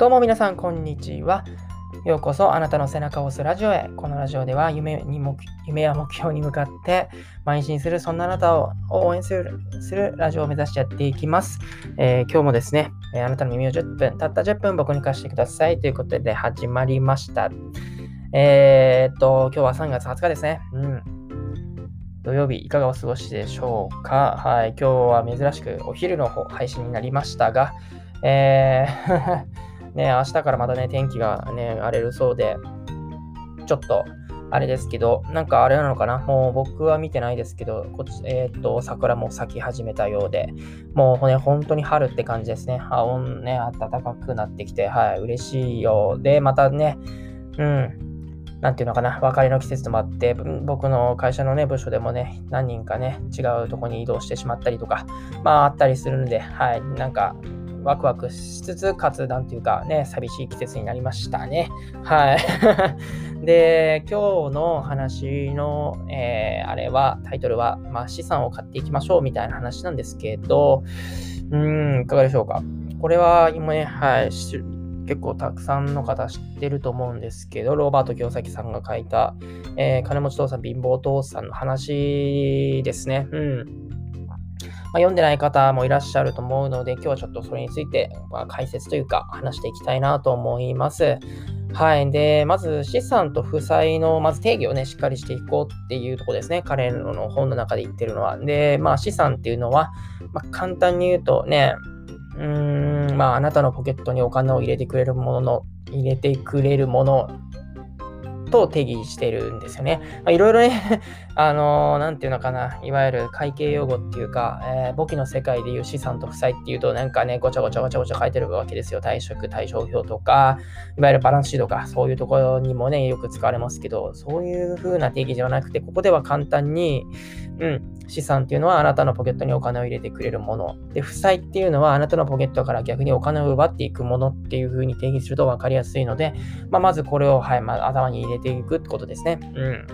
どうも皆さん、こんにちは。ようこそあなたの背中を押すラジオへ。このラジオでは夢に夢や目標に向かって邁進するそんなあなたを応援するするラジオを目指してやっていきます。えー、今日もですね、えあなたの耳を10分、たった10分僕に貸してくださいということで始まりました。えー、っと、今日は3月20日ですね。うん。土曜日いかがお過ごしでしょうか？はい、今日は珍しくお昼の配信になりましたが、えーね、明日からまたね、天気がね、荒れるそうで、ちょっと、あれですけど、なんかあれなのかな？もう僕は見てないですけど、こっち、えっ、と、桜も咲き始めたようで、もうね、本当に春って感じですね。あ、おんね、暖かくなってきて、はい、嬉しいようで、またね、うん、なんていうのかな、別れの季節もあって、僕の会社のね、部署でもね、何人かね、違うとこに移動してしまったりとか、まああったりするので、はい、なんか、ワクワクしつつ、かつ、なんていうかね、寂しい季節になりましたね。はい。で、今日の話の、えー、あれは、タイトルは、まあ、資産を買っていきましょうみたいな話なんですけど、うん、いかがでしょうか？これは今ね、はい、結構たくさんの方知ってると思うんですけど、ローバート清崎さんが書いた、えー、金持ち父さん、貧乏父さんの話ですね。うん。まあ、読んでない方もいらっしゃると思うので、今日はちょっとそれについて、まあ、解説というか話していきたいなと思います。はい。で、まず資産と負債の、まず定義をね、しっかりしていこうっていうところですね。彼の本の中で言ってるのは。で、まあ資産っていうのは、まあ、簡単に言うとね、うーん、まあ、あなたのポケットにお金を入れてくれるものの、入れてくれるものと定義してるんですよね。まあ、いろいろねあのー、なんていうのかな、いわゆる会計用語っていうか、えー、簿記の世界でいう資産と負債っていうと、なんかね、ごちゃごちゃごちゃごちゃ書いてるわけですよ。退職、対照表とか、いわゆるバランスシートとか、そういうところにもね、よく使われますけど、そういう風な定義ではなくて、ここでは簡単に、うん、資産っていうのはあなたのポケットにお金を入れてくれるもの。で、負債っていうのはあなたのポケットから逆にお金を奪っていくものっていう風に定義すると分かりやすいので、まあ、まずこれを、はいまあ、頭に入れていくってことですね。うん。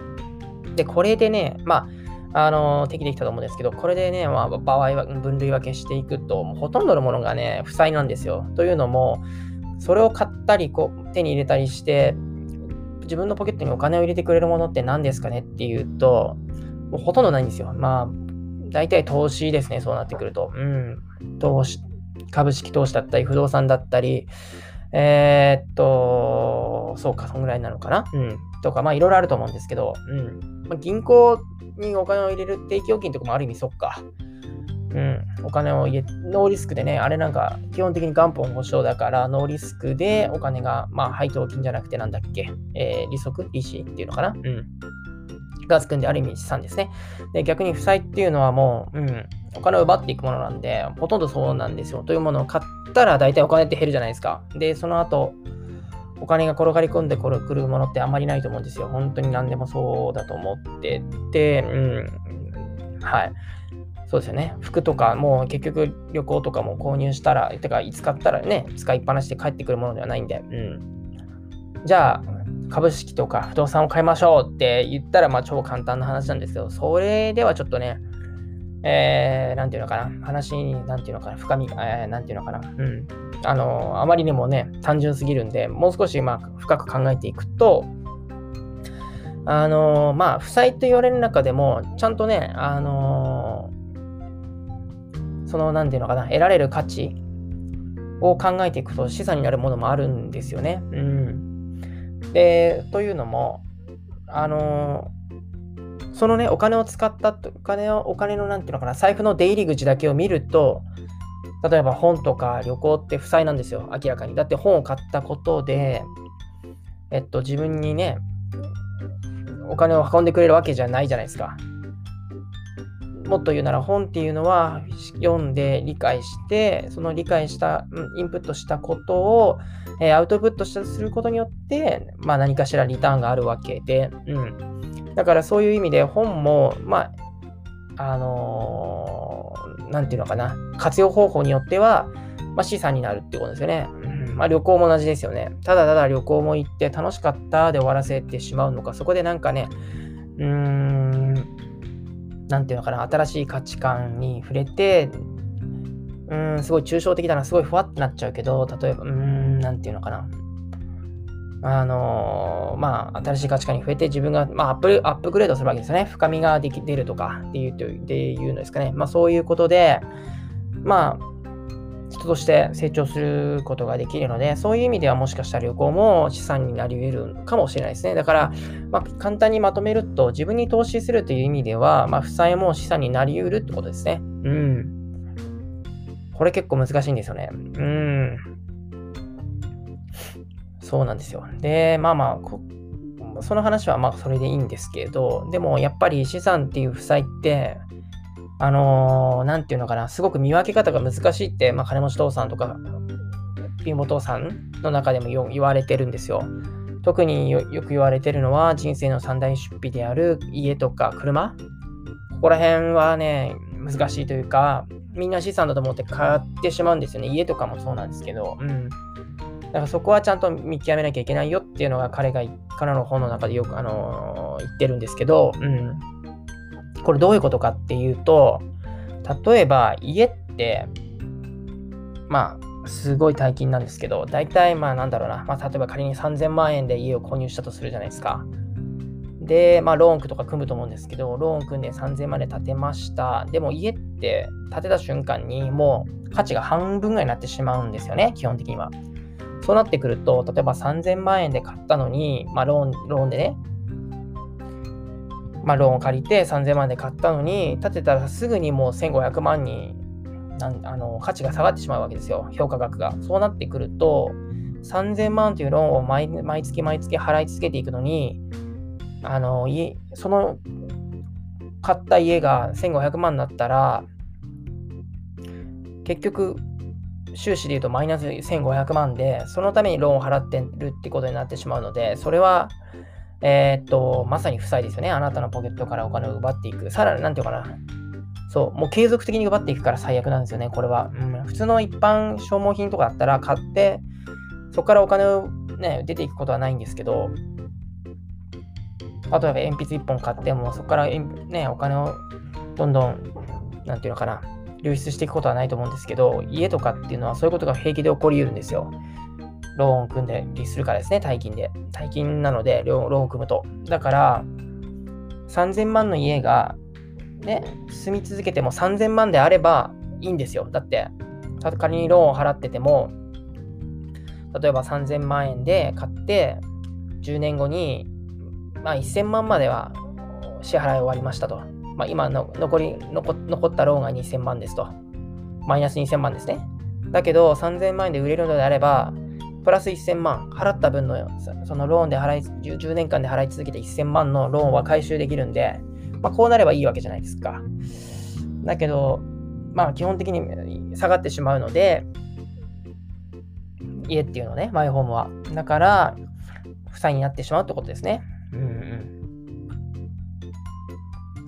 で、これでね、まあ、あの、適できたと思うんですけど、これでね、まあ、場合は分類分けしていくと、ほとんどのものがね、負債なんですよ。というのも、それを買ったりこう、手に入れたりして、自分のポケットにお金を入れてくれるものって何ですかね？っていうと、もうほとんどないんですよ。まあ、大体投資ですね、そうなってくると。うん。投資、株式投資だったり、不動産だったり、えー、っと、そうか、そんぐらいなのかな？うん。とか、まあ、いろいろあると思うんですけど、うん。まあ、銀行にお金を入れる定期預金とかもある意味そっか。うん。お金を入れ、ノーリスクでね、あれなんか、基本的に元本保証だから、ノーリスクでお金が、まあ、配当金じゃなくてなんだっけ、えー、利息？利子っていうのかな。うん。がつくんである意味資産ですね。で、逆に負債っていうのはもう、うん、お金を奪っていくものなんで、ほとんどそうなんですよ。というものを買ったら大体お金って減るじゃないですか。で、その後、お金が転がり込んでくるものってあんまりないと思うんですよ。本当に何でもそうだと思ってて、うん、はい。そうですよね。服とかもう結局旅行とかも購入したら、てか、使ったらね、使いっぱなしで帰ってくるものではないんで、うん。じゃあ、株式とか不動産を買いましょうって言ったら、まあ超簡単な話なんですけど、それではちょっとね、えー、なんていうのかな、話に、なんていうのかな、深み、えー、なんていうのかな、うん。あの、あまりにもね、単純すぎるんで、もう少し、まあ、深く考えていくと、あの、まあ、負債と言われる中でも、ちゃんとね、あの、その、なんていうのかな、得られる価値を考えていくと資産になるものもあるんですよね。うん。で、というのも、あのそのね、お金を使った、お金を、お金のなんていうのかな、財布の出入り口だけを見ると、例えば本とか旅行って負債なんですよ、明らかに。だって本を買ったことで、えっと、自分にね、お金を運んでくれるわけじゃないじゃないですか。もっと言うなら本っていうのは読んで理解して、その理解した、インプットしたことを、えアウトプットすることによって、まあ、何かしらリターンがあるわけで、うん。だからそういう意味で本も、まあ、あのー、なんていうのかな、活用方法によっては、まあ、資産になるってことですよね。うん、まあ、旅行も同じですよね。ただただ旅行も行って楽しかったで終わらせてしまうのか、そこでなんかね、うーん、なんていうのかな、新しい価値観に触れて、うん、すごい抽象的だな、すごいふわってなっちゃうけど、例えば、うん、なんていうのかな。あのー、まあ、新しい価値観に増えて自分が、まあ、アップアップグレードするわけですよね。深みができ出るとかっていう、っていうのですかね。まあ、そういうことで、まあ、人として成長することができるので、そういう意味ではもしかしたら旅行も資産になり得るかもしれないですね。だから、まあ、簡単にまとめると、自分に投資するという意味では、まあ、負債も資産になり得るってことですね。うん。これ結構難しいんですよね。うん。そうなんですよ。で、まあまあ、その話はまあそれでいいんですけど、でもやっぱり資産っていう負債って、あのー、ていうのかな、すごく見分け方が難しいって、まあ、金持ち父さんとか、貧乏父さんの中でも言われてるんですよ。特によく言われてるのは、人生の三大出費である家とか車。ここら辺はね、難しいというか、みんな資産だと思って買ってしまうんですよね。家とかもそうなんですけど。うん。だからそこはちゃんと見極めなきゃいけないよっていうのが彼が、彼の本の中でよく、あのー、言ってるんですけど、うん。これどういうことかっていうと、例えば家って、まあ、すごい大金なんですけど、大体まあなんだろうな、まあ、例えば仮に3000万円で家を購入したとするじゃないですか。で、まあ、ローンとか組むと思うんですけど、ローン組んで3000万で建てました。でも家って建てた瞬間にもう価値が半分ぐらいになってしまうんですよね、基本的には。そうなってくると、例えば3000万円で買ったのに、まあ、ローン、ローンでね、まあ、ローンを借りて3000万で買ったのに、建てたらすぐにもう1500万になんあの価値が下がってしまうわけですよ、評価額が。そうなってくると、3000万というローンを毎月毎月払い続けていくのに、あの、家、その、買った家が1500万になったら、結局、収支で言うとマイナス1500万で、そのためにローンを払ってるってことになってしまうので、それは、えー、っと、まさに負債ですよね。あなたのポケットからお金を奪っていく。さらに、なんていうかな。そう、もう継続的に奪っていくから最悪なんですよね、これは。うん、普通の一般消耗品とかだったら買って、そこからお金をね、出ていくことはないんですけど、例えば鉛筆1本買っても、そこからね、お金をどんどん、なんていうのかな、流出していくことはないと思うんですけど、家とかっていうのはそういうことが平気で起こり得るんですよ。ローンを組んで利するからですね、大金で。大金なので、ローンを組むと。だから、3000万の家が、ね、住み続けても3000万であればいいんですよ。だって、仮にローンを払ってても、例えば3000万円で買って、10年後にまあ、1000万までは支払い終わりましたと。まあ、今の残り残、残ったローンが2000万ですと。マイナス2000万ですね。だけど、3000万円で売れるのであれば、プラス1000万、払った分の、そのローンで払い、10年間で払い続けて1000万のローンは回収できるんで、まあ、こうなればいいわけじゃないですか。だけど、まあ、基本的に下がってしまうので、家っていうのね、マイホームは。だから、負債になってしまうってことですね。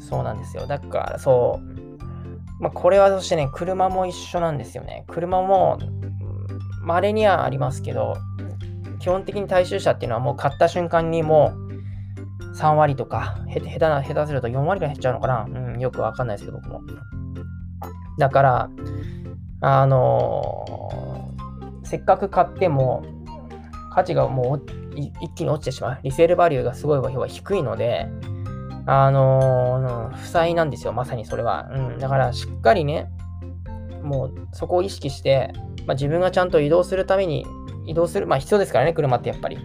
そうなんですよ。だから、そう。まあ、これはそしてね、車も一緒なんですよね。車も、稀にはありますけど、基本的に大衆車っていうのはもう買った瞬間にもう3割とか、下手な、下手すると4割が減っちゃうのかな。うん、よくわかんないですけど、僕も。だから、あのー、せっかく買っても、価値がもう一気に落ちてしまう。リセールバリューがすごい低いので、あのー、負債なんですよ、まさにそれは。うん、だからしっかりね、もうそこを意識して、まあ、自分がちゃんと移動するために、移動する、まあ必要ですからね、車ってやっぱり。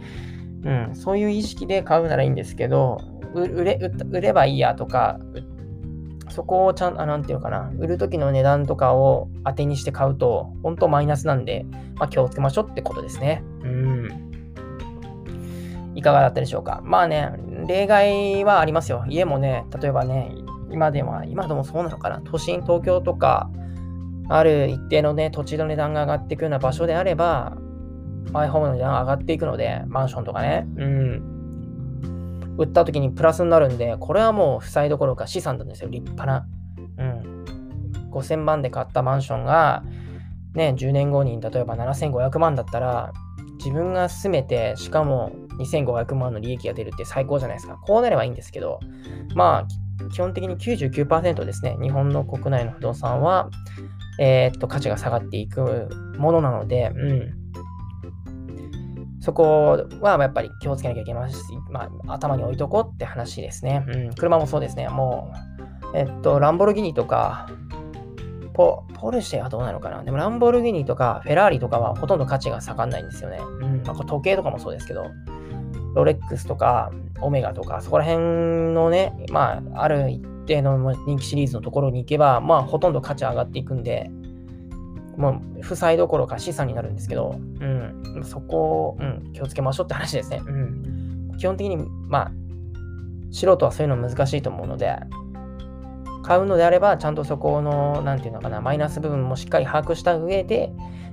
うん、そういう意識で買うならいいんですけど、売れ売ればいいやとか、そこをちゃん、あなんていうかな、売る時の値段とかを当てにして買うと、本当マイナスなんで、まあ、気をつけましょうってことですね。うん。いかがだったでしょうか。まあね、例外はありますよ。家もね、例えばね、今では、今でもそうなのかな、都心、東京とか、ある一定のね、土地の値段が上がっていくような場所であれば、マイホームの値段が上がっていくので、マンションとかね、うん。売った時にプラスになるんで、これはもう負債どころか資産なんですよ、立派な。うん。5000万で買ったマンションが、ね、10年後に例えば7500万だったら、自分が住めて、しかも2500万の利益が出るって最高じゃないですか。こうなればいいんですけど、まあ、基本的に99%ですね、日本の国内の不動産は、えー、っと、価値が下がっていくものなので、うん。そこはやっぱり気をつけなきゃいけませんし、まあ、頭に置いとこうって話ですね。うん。車もそうですね。もう、えっと、ランボルギーニとか、ポポルシェはどうなのかなでもランボルギーニとかフェラーリとかはほとんど価値が下がんないんですよね。うん。まあ、時計とかもそうですけど、ロレックスとかオメガとか、そこら辺のね、まあ、ある一定の人気シリーズのところに行けば、まあ、ほとんど価値上がっていくんで、もう、負債どころか資産になるんですけど、うん、そこを、うん、気をつけましょうって話ですね。うん。基本的に、まあ、素人はそういうの難しいと思うので、買うのであれば、ちゃんとそこの、なんていうのかな、マイナス部分もしっかり把握した上で、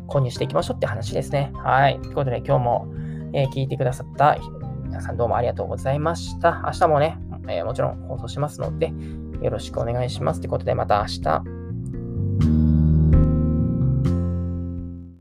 購入していきましょうって話ですね。はい。ということで、今日も、えー、聞いてくださったさんどうもありがとうございました。明日もね、えー、もちろん放送しますので、よろしくお願いします。ということで、また明日。